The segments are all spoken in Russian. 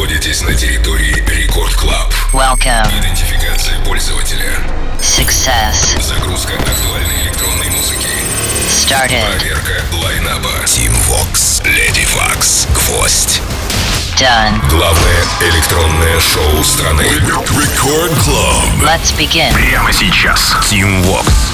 находитесь на территории Record Club. Welcome. Идентификация пользователя. Success. Загрузка актуальной электронной музыки. Started. Проверка лайнапа. Tim Vox, Lady Vox, Гвоздь. Done. Главное электронное шоу страны. Record Club. Let's begin. Прямо сейчас. Tim Vox.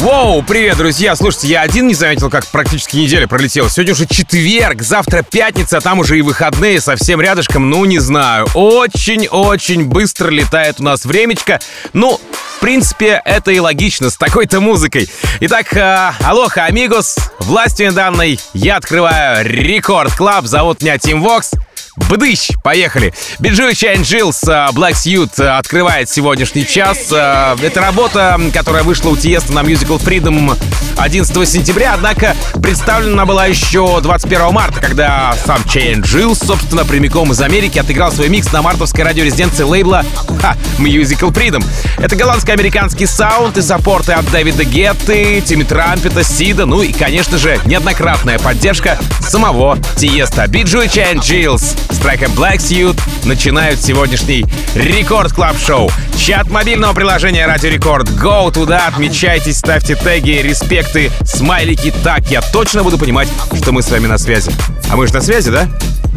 Воу, привет, друзья! Слушайте, я один не заметил, как практически неделя пролетела. Сегодня уже четверг, завтра пятница, а там уже и выходные совсем рядышком, ну не знаю. Очень-очень быстро летает у нас времечко. Ну, в принципе, это и логично с такой-то музыкой. Итак, э, aloha, amigos, властью данной я открываю Record Club, зовут меня Тим Вокс. Бдыщ, поехали. BIJOU Чайн Джилс, Black Suit открывает сегодняшний час. Э, Это работа, которая вышла у Тиеста на Musical Freedom 11 сентября, однако представлена была еще 21 марта, когда сам Чейн Джилс, собственно, прямиком из Америки отыграл свой микс на мартовской радиорезиденции лейбла ха, Musical Freedom. Это голландско-американский саунд и саппорты от Дэвида Гетты, Тимми Трампета, Сида, ну и, конечно же, неоднократная поддержка самого Тиеста. BIJOU и Чейн Джилс с треком Black Suit начинают сегодняшний Record Club Show. Чат мобильного приложения Радио Рекорд. Go туда, отмечайтесь, ставьте теги, респекты, смайлики. Так, я точно буду понимать, что мы с вами на связи. А мы же на связи, да?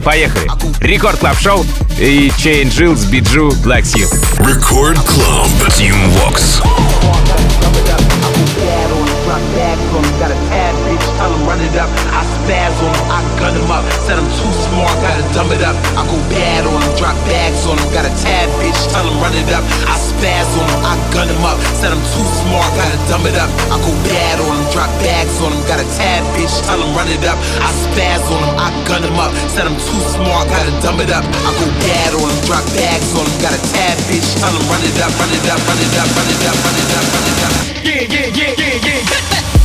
Поехали. Рекорд Клаб Шоу и Чейн Джилс, Биджу, Black Suit. Рекорд Клаб. Team Vox. Got a tad bitch, tell him run it up. I spaz on him, I gun him up. Said I'm too smart, gotta dumb it up. I go bad on him, drop bags on him, got a tad bitch, tell him run it up. I spaz on him, I gun him up. Said I'm too smart, gotta dumb it up. I go bad on him, drop bags on him, got a tad bitch, tell him run it up. I spaz on him, I gun him up. Said I'm too smart, gotta dumb it up. I go bad on him, drop bags on him, got a tad bitch, tell him run it up, run it up, run it up, run it up, run it up, run it up. Yeah, yeah, yeah, yeah, yeah.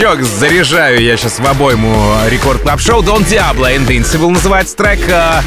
Свежачок заряжаю я сейчас в обойму Record Club Show Дон Диабло Invincible называется трек э,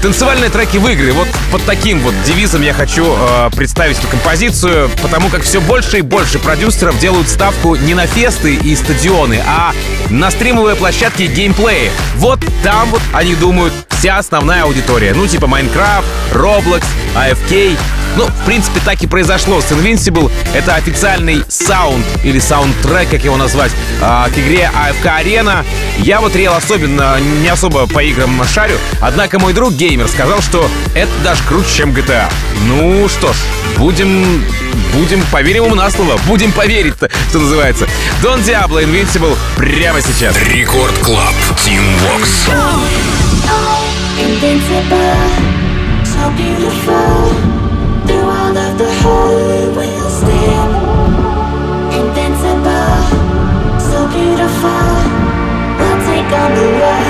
Танцевальные треки в игры. Вот под таким вот девизом я хочу э, представить эту композицию Потому как все больше и больше продюсеров делают ставку не на фесты и стадионы А на стримовые площадки и геймплеи. Вот там вот они думают вся основная аудитория. Ну типа Minecraft, Roblox, AFK ну, в принципе, так и произошло с Invincible. Это официальный саунд или саундтрек, как его назвать, а, к игре AFK Arena. Я вот реал особенно, не особо по играм шарю, однако мой друг геймер сказал, что это даже круче, чем GTA. Ну что ж, будем, будем, поверим ему на слово, будем поверить что называется. Дон Диабло Invincible прямо сейчас. Record Club. Tim Vox. Invincible, so beautiful. Invincible, so beautiful. We'll take on the world.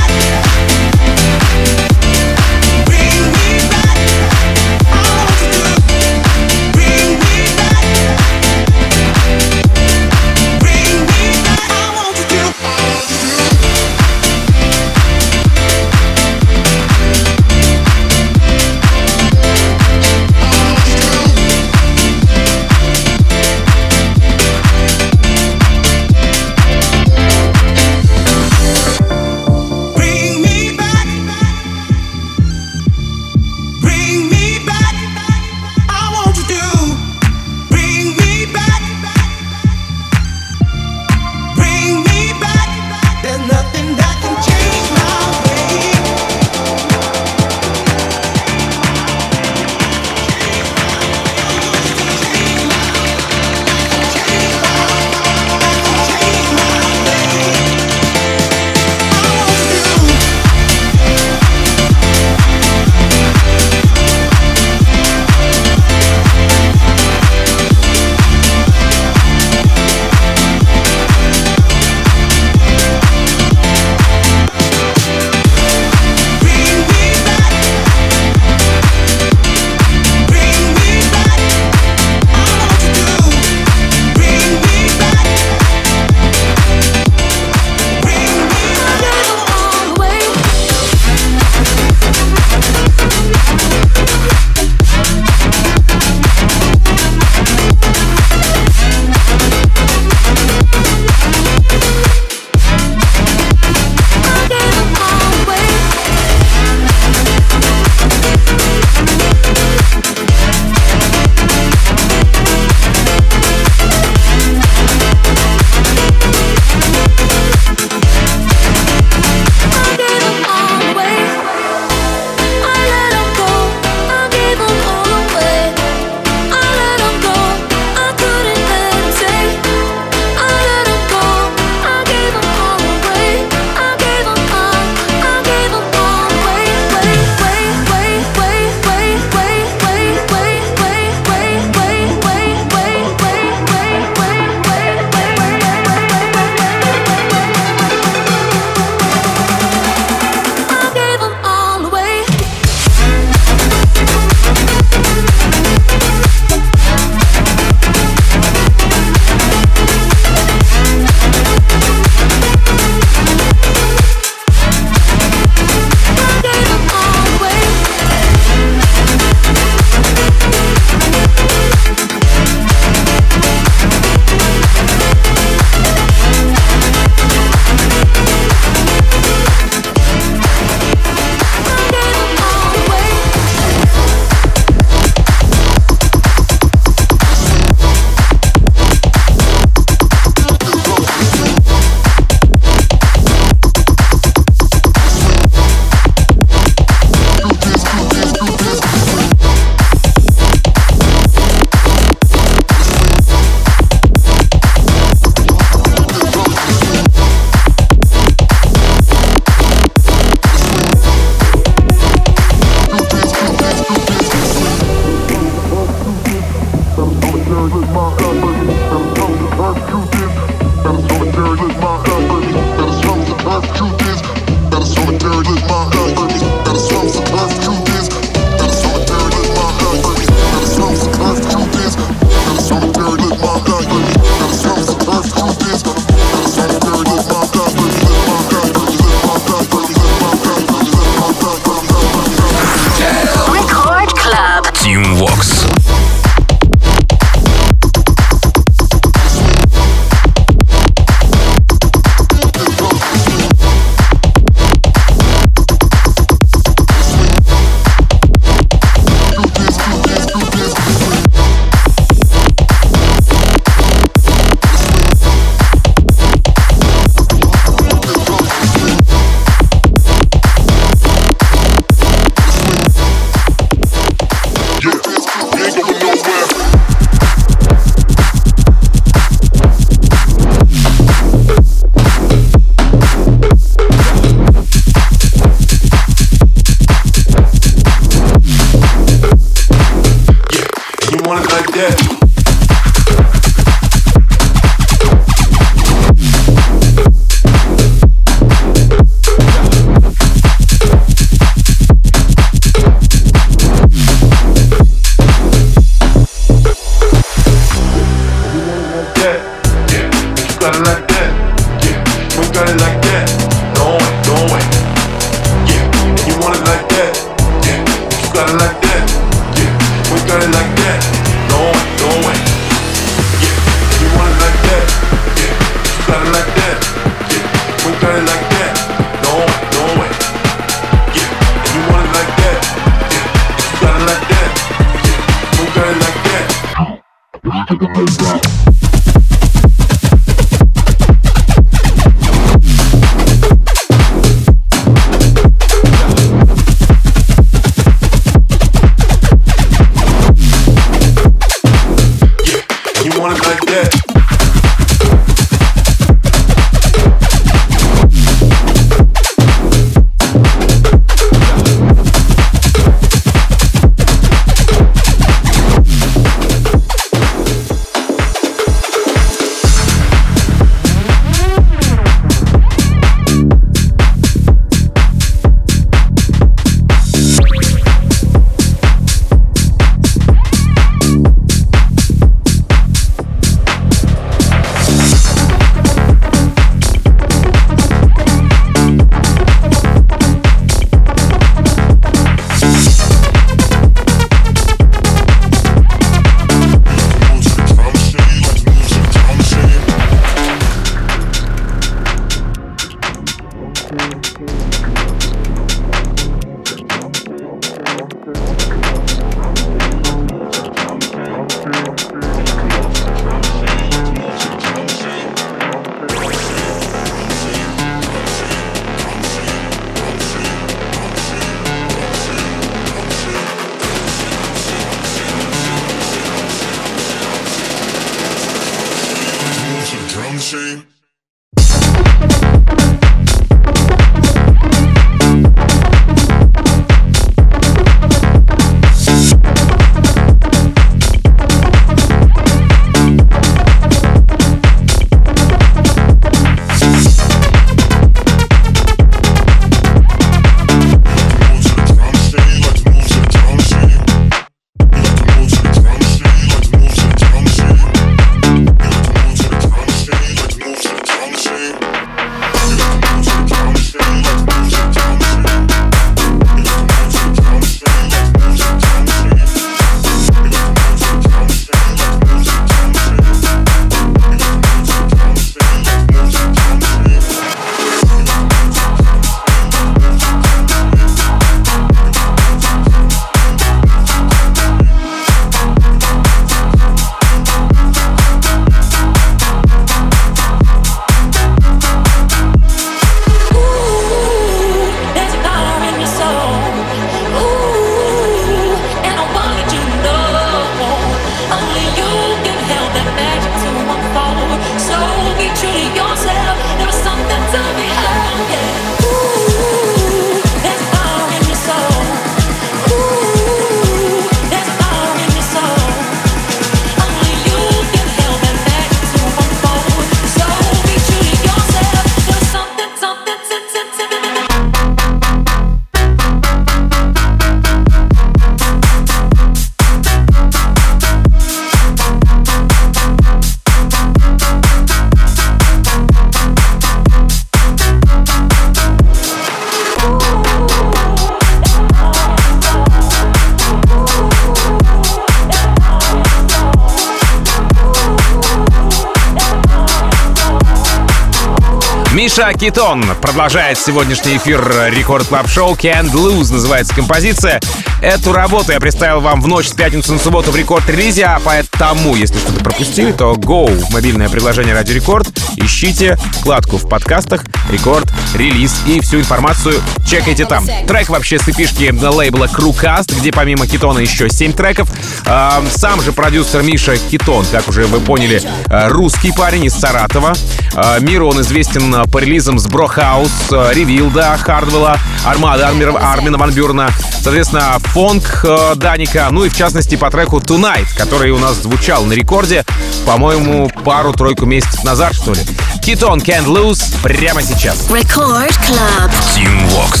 Китон продолжает сегодняшний эфир Record Club Show Can't Lose называется композиция. Эту работу я представил вам в ночь с пятницы на субботу в рекорд-релизе, а поэтому, если что-то пропустили, то Go, мобильное приложение Радио Рекорд, ищите вкладку в подкастах Рекорд, релиз и всю информацию чекайте там. Трек вообще с эпишки лейбла Crewcast, где помимо Китона еще 7 треков. А, Сам же продюсер Миша Китон, как уже вы поняли, а, русский парень из Саратова. А, Миру он известен а, по релизам с Брохаус, Ревилда, Хардвелла, Армада Армир- Армина Ван Бюрна, соответственно, фонк э, Даника, ну и в частности по треку Tonight, который у нас звучал на рекорде, по-моему, пару-тройку месяцев назад, что ли. Китон Can't Lose прямо сейчас. Record Club. Team Vox.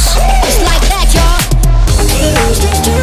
Thank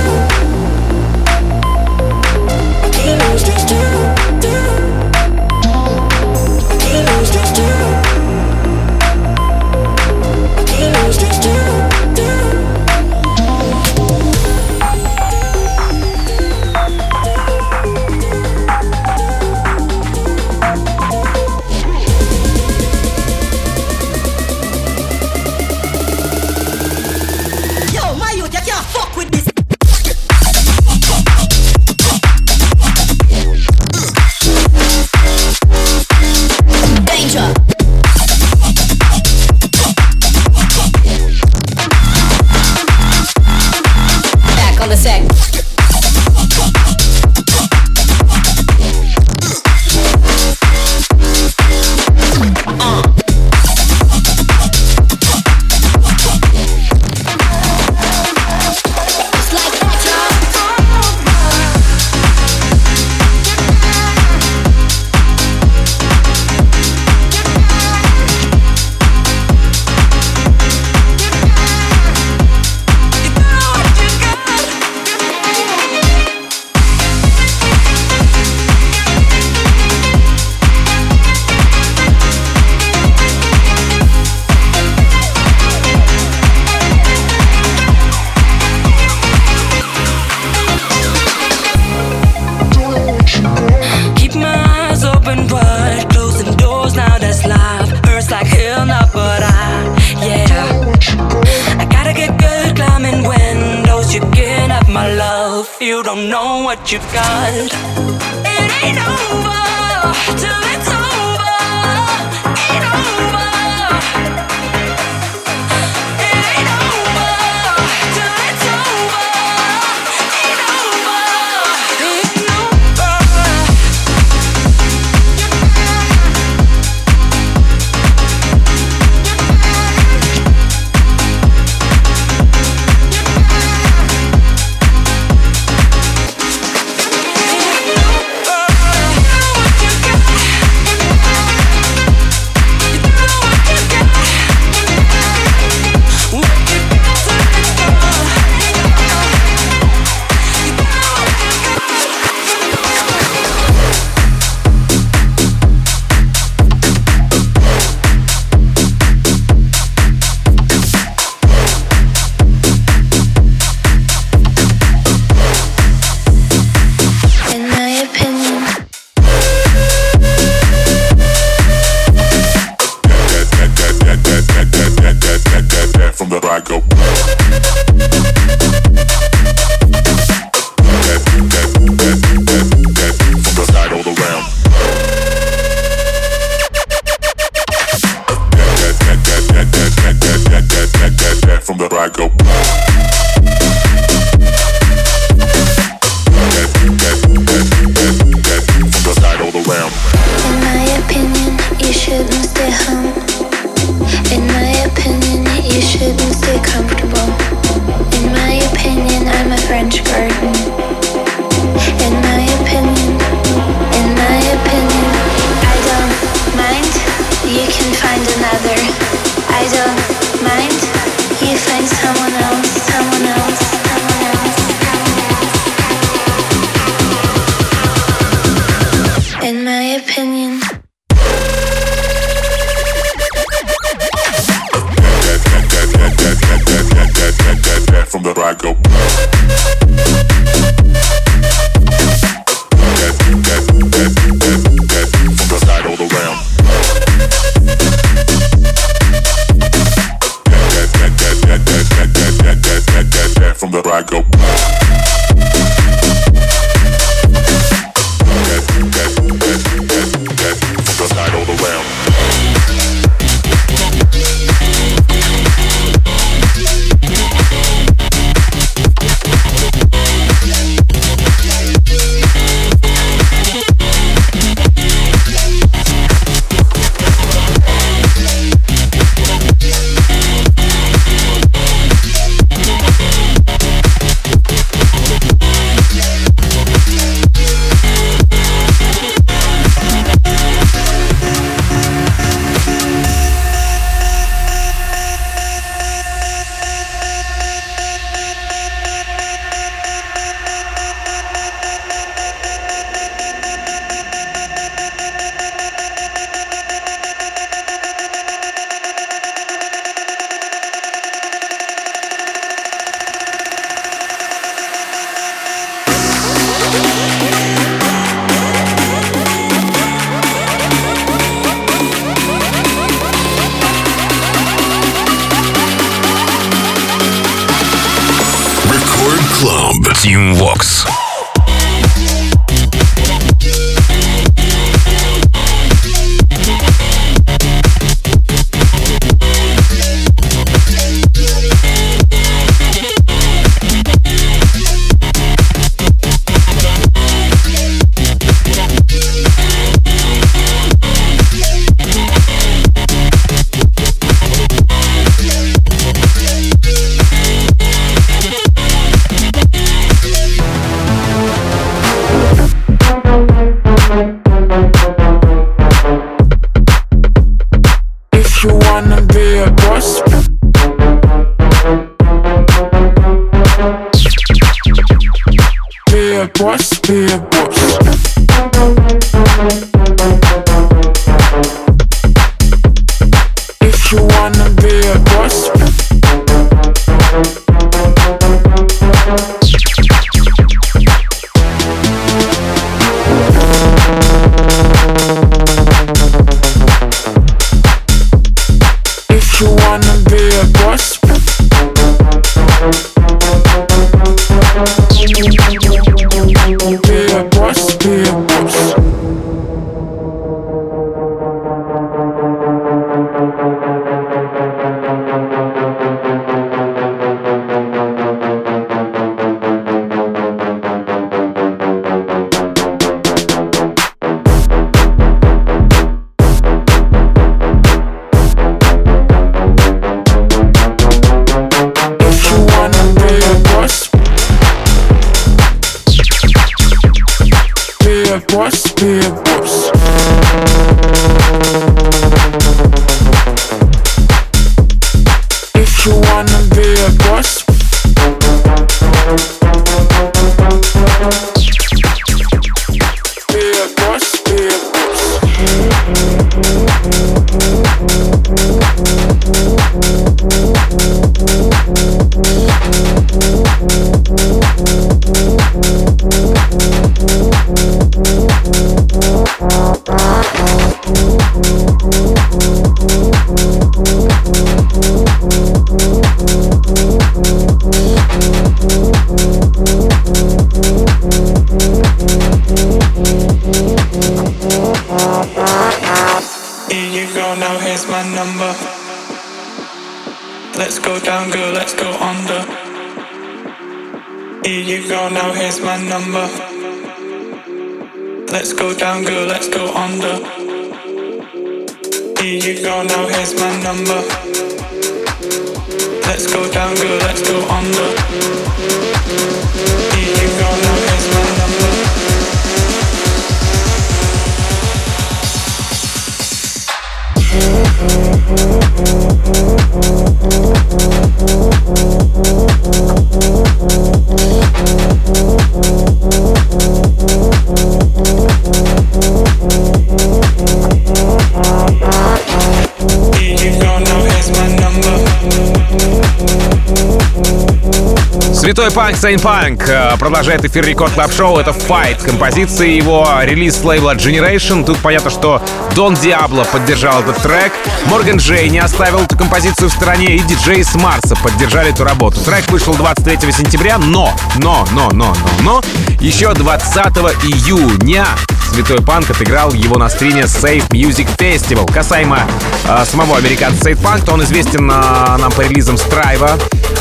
Святой панк Saint Punk э, продолжает эфир Record Club Show. Это Fight. Композиция его релиз с лейбла Generation. Тут понятно, что Don Diablo поддержал этот трек. Morgan J не оставил эту композицию в стороне. И диджеи с Марса поддержали эту работу. Трек вышел 23 сентября, но, но, но, но, но, но, еще 20 июня Святой Панк отыграл его на стриме Safe Music Festival. Касаемо э, самого американца Saint Punk, то он известен э, нам по релизам Страйва.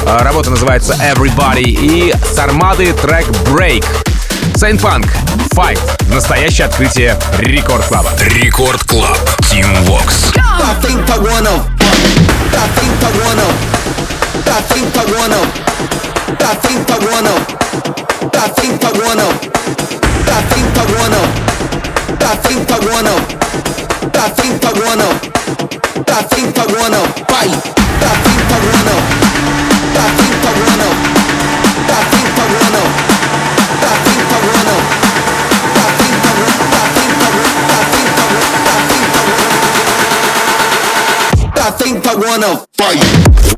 Э, работа называется Everybody. И с Армады трек Break. Saint Punk Fight. Настоящее открытие Рекорд Клаба. Рекорд Клаб. Тим Вокс. I think I wanna. pra frente agora tá pra frente agora não, pra frente tá não, vai, pra frente agora tá pra frente agora não, pra tá agora não, pra frente agora tá pra frente agora, pra frente tá pra frente agora.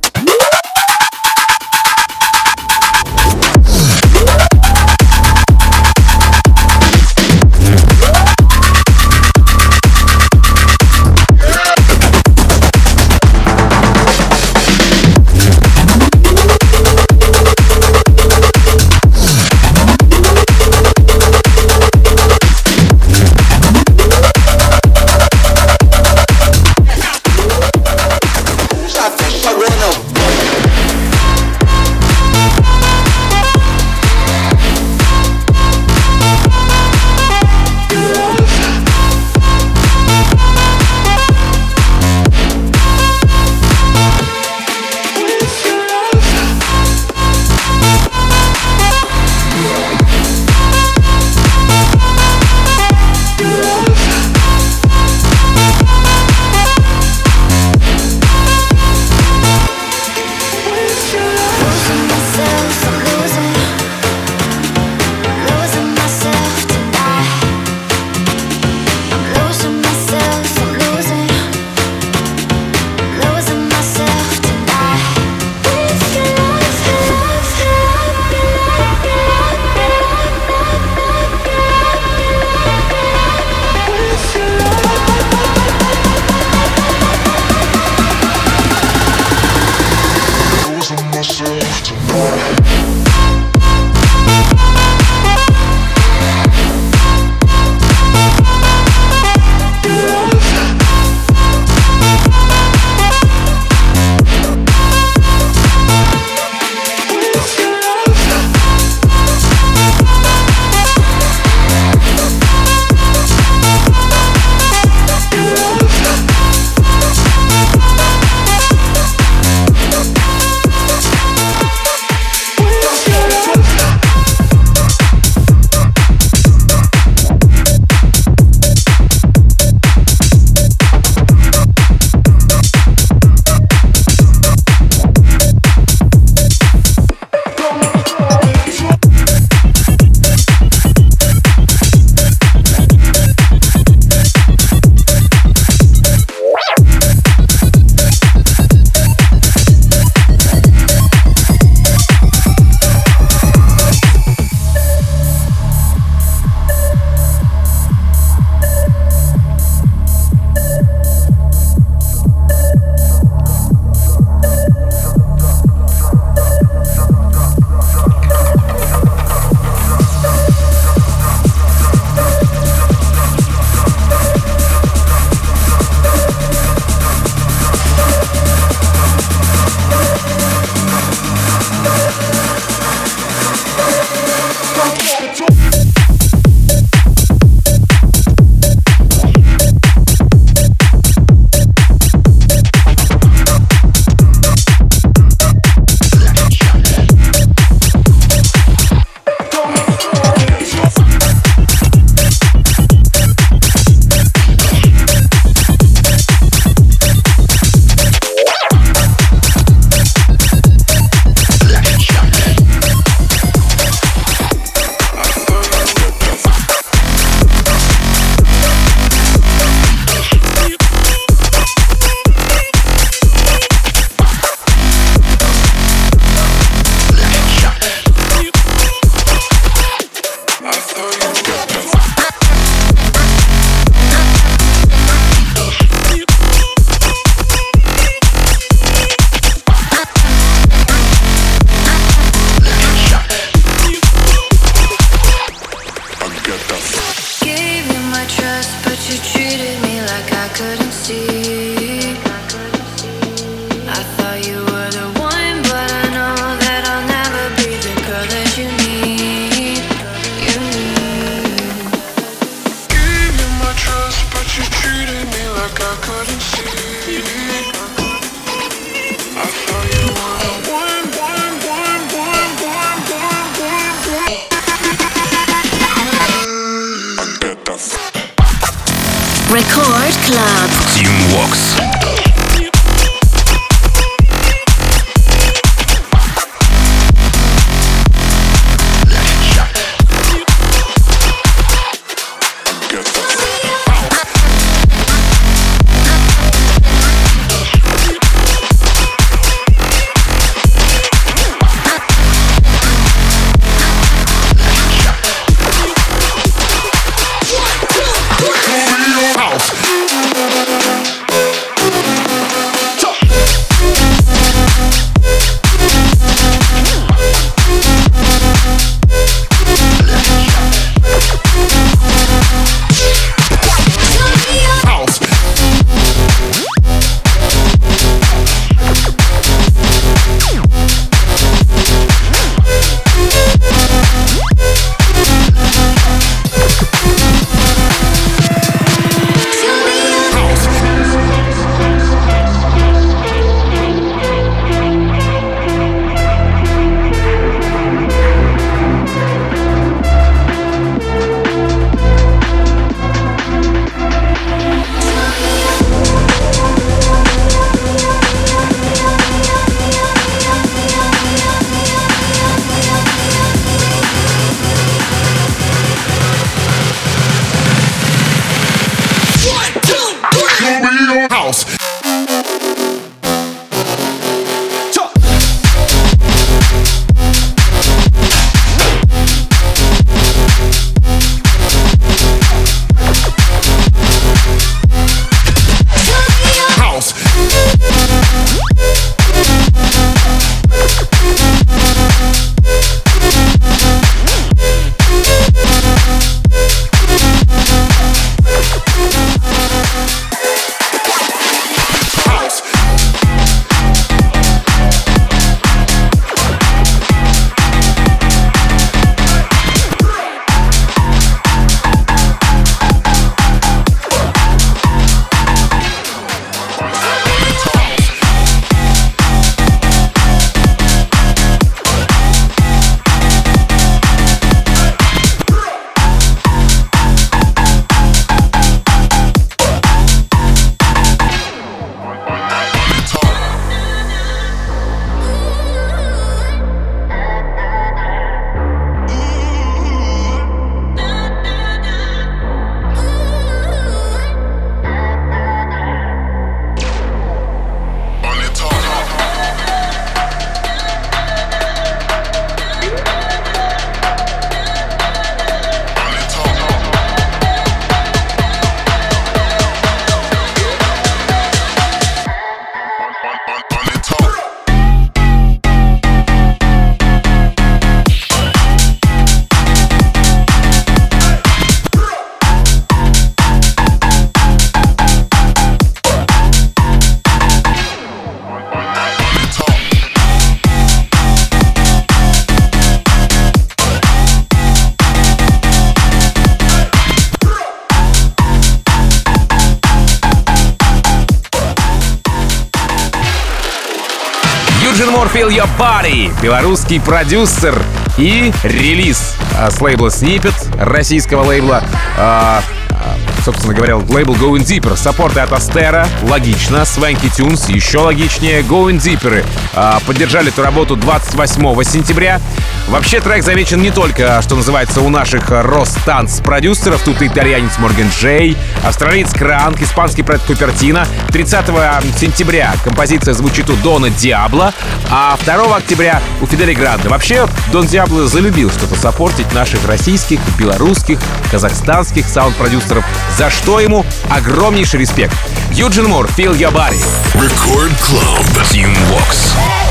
Body, белорусский продюсер и релиз а, с лейбла Snippet, российского лейбла. А, а, собственно говоря, лейбл Going Deeper. Саппорты от Астера, логично. Swanky Tunes, еще логичнее. Going Deeper поддержали эту работу 28 сентября. Вообще трек замечен не только, что называется, у наших Ростанц продюсеров. Тут итальянец Морган Джей, австралиец Кранк, испанский проект Купертино. 30 сентября композиция звучит у Дона Диабло, а 2 октября у Фидели Гранда. Вообще, Дон Диабло залюбил что-то сопортить наших российских, белорусских, казахстанских саунд-продюсеров, за что ему огромнейший респект. Юджин Мур, Feel Your Body. Record Club. Team Vox.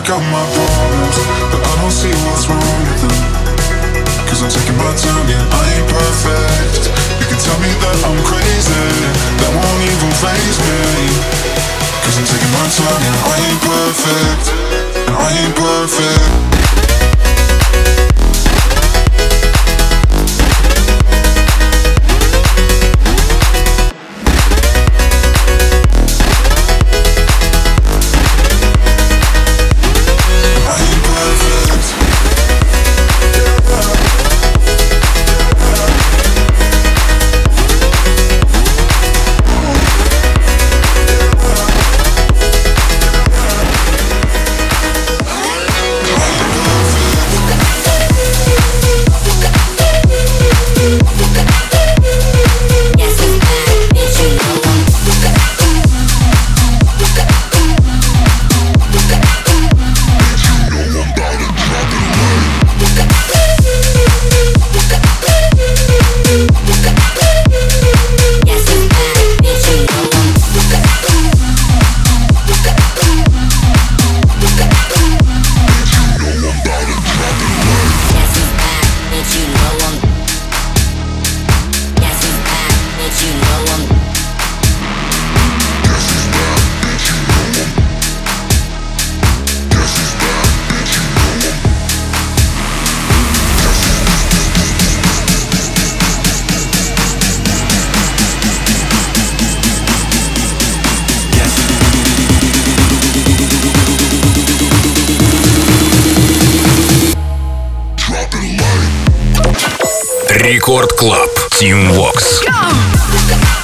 Got my problems, but I don't see what's wrong with them. Cause I'm taking my time, yeah, I ain't perfect. You can tell me that I'm crazy, that won't even faze me. Cause I'm taking my time, yeah, I ain't perfect, and I ain't perfect. Клаб. Тим Вокс.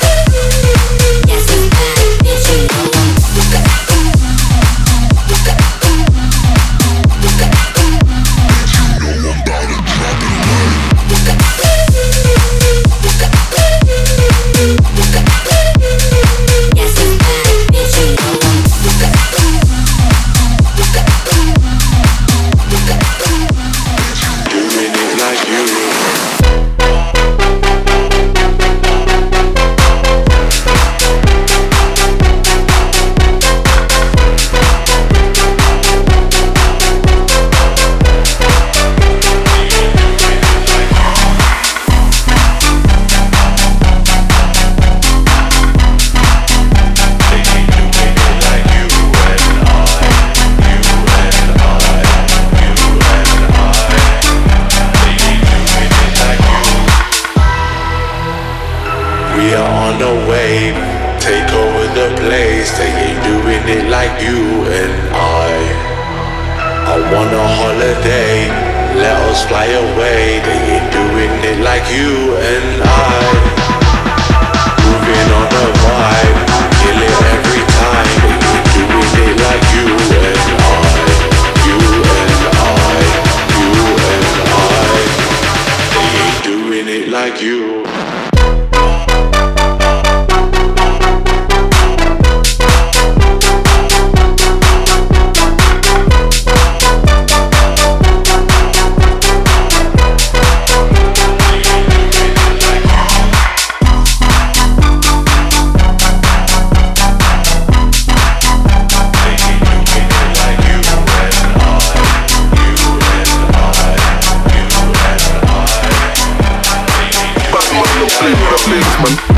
Bum.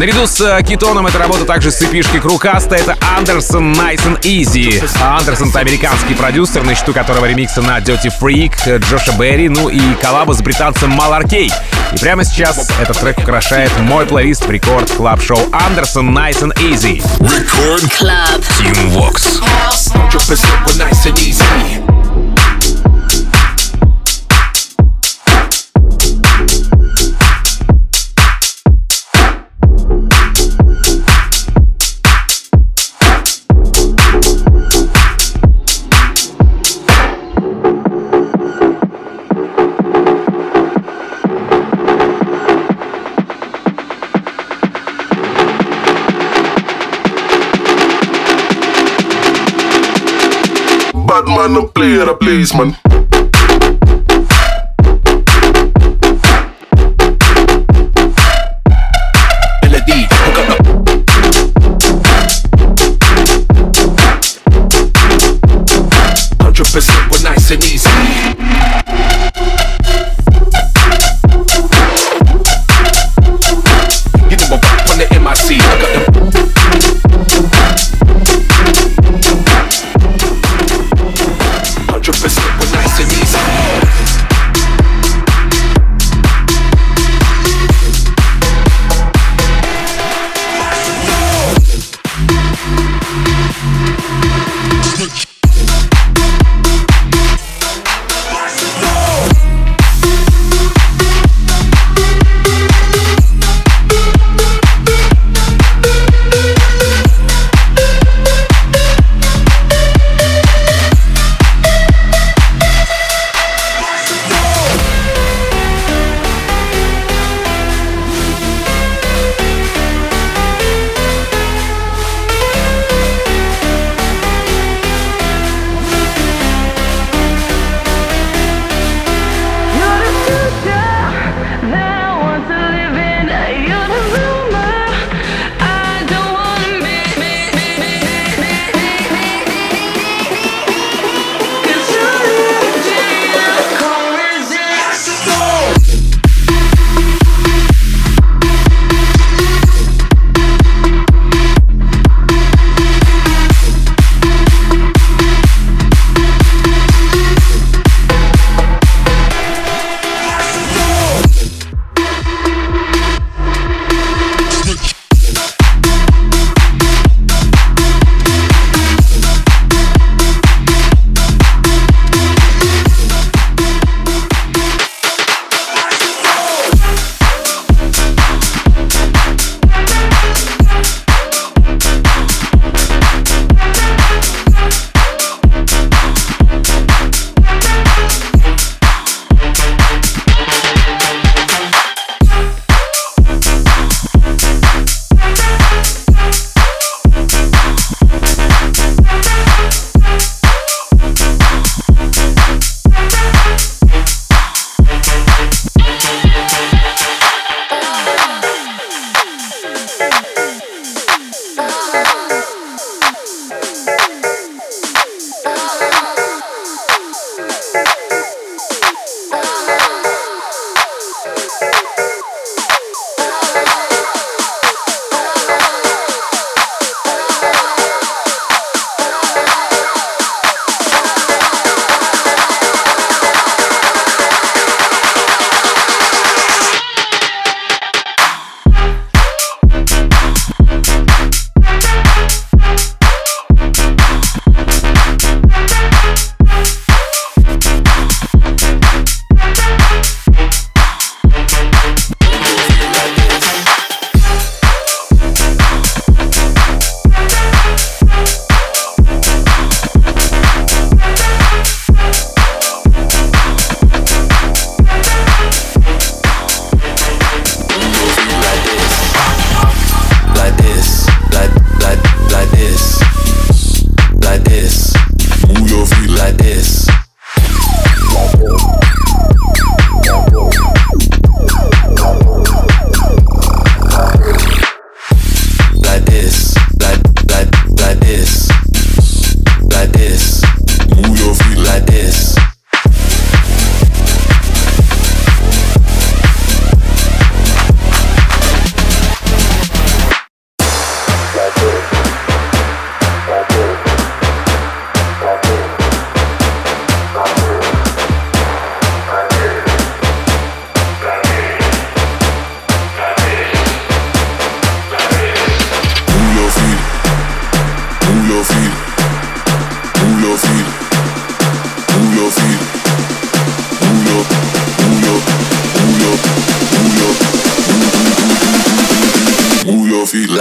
Наряду с э, Китоном эта работа также с эпишки Крукаста. Это Андерсон Nice and Easy. А Андерсон — это американский продюсер, на счету которого ремиксы на Dirty Freak, э, Джоша Барри, ну и коллаба с британцем Malarkey. И прямо сейчас этот трек украшает мой плейлист Record Club Show Андерсон Nice and Easy. Record Club. Tim Vox. bad man, no player, a policeman.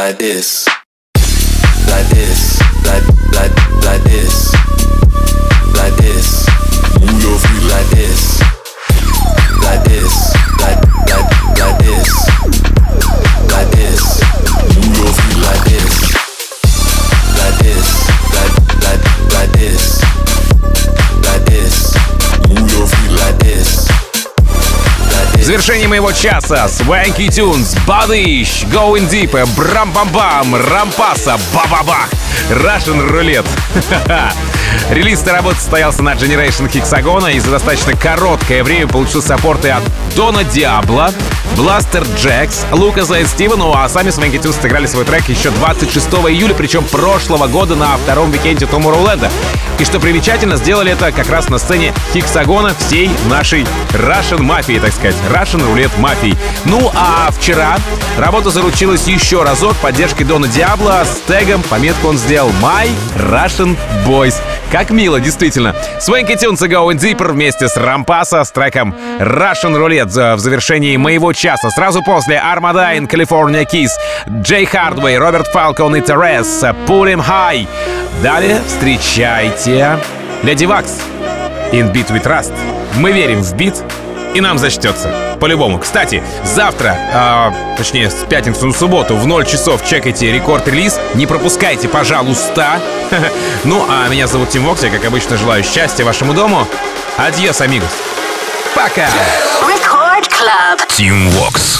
Like this. Like this. Like, like, like this. Моего часа. Swanky Tunes, Бадыщ, Going Deeper, Брам-бам-бам, Rompasso, Ба-ба-бах, Russian Roulette. Релиз этой работы состоялся на Generation Hexagon а и за достаточно короткое время получил саппорты от Дона Диабло, Blasterjaxx, Лукаса и Стива, ну а сами Swanky Tunes сыграли свой трек еще 26 июля, причем прошлого года на втором викенде Tomorrowland. И что примечательно, сделали это как раз на сцене Hexagon а всей нашей Russian мафии, так сказать, Russian рулет мафии. Ну а вчера работа заручилась еще разок поддержкой Дона Диабло с тегом, пометку он сделал My Russian Boys. Как мило, действительно. Свенки Тюнс и Going Deeper вместе с Рампаса с треком Russian Roulette в завершении моего часа. Сразу после Armadine, California Kiss, Джей Хардвей, Роберт Фалкон и Терес, Pull Him High. Далее встречайте Леди Вакс, In Beat We Trust. Мы верим в бит, и нам зачтется. По-любому. Кстати, завтра, э, точнее, с пятницы на субботу в 0 часов чекайте рекорд-релиз. Не пропускайте, пожалуйста. Ну, а меня зовут Тим Вокс. Я, как обычно, желаю счастья вашему дому. Адьос, амигос. Пока! Record Club. Team Vox.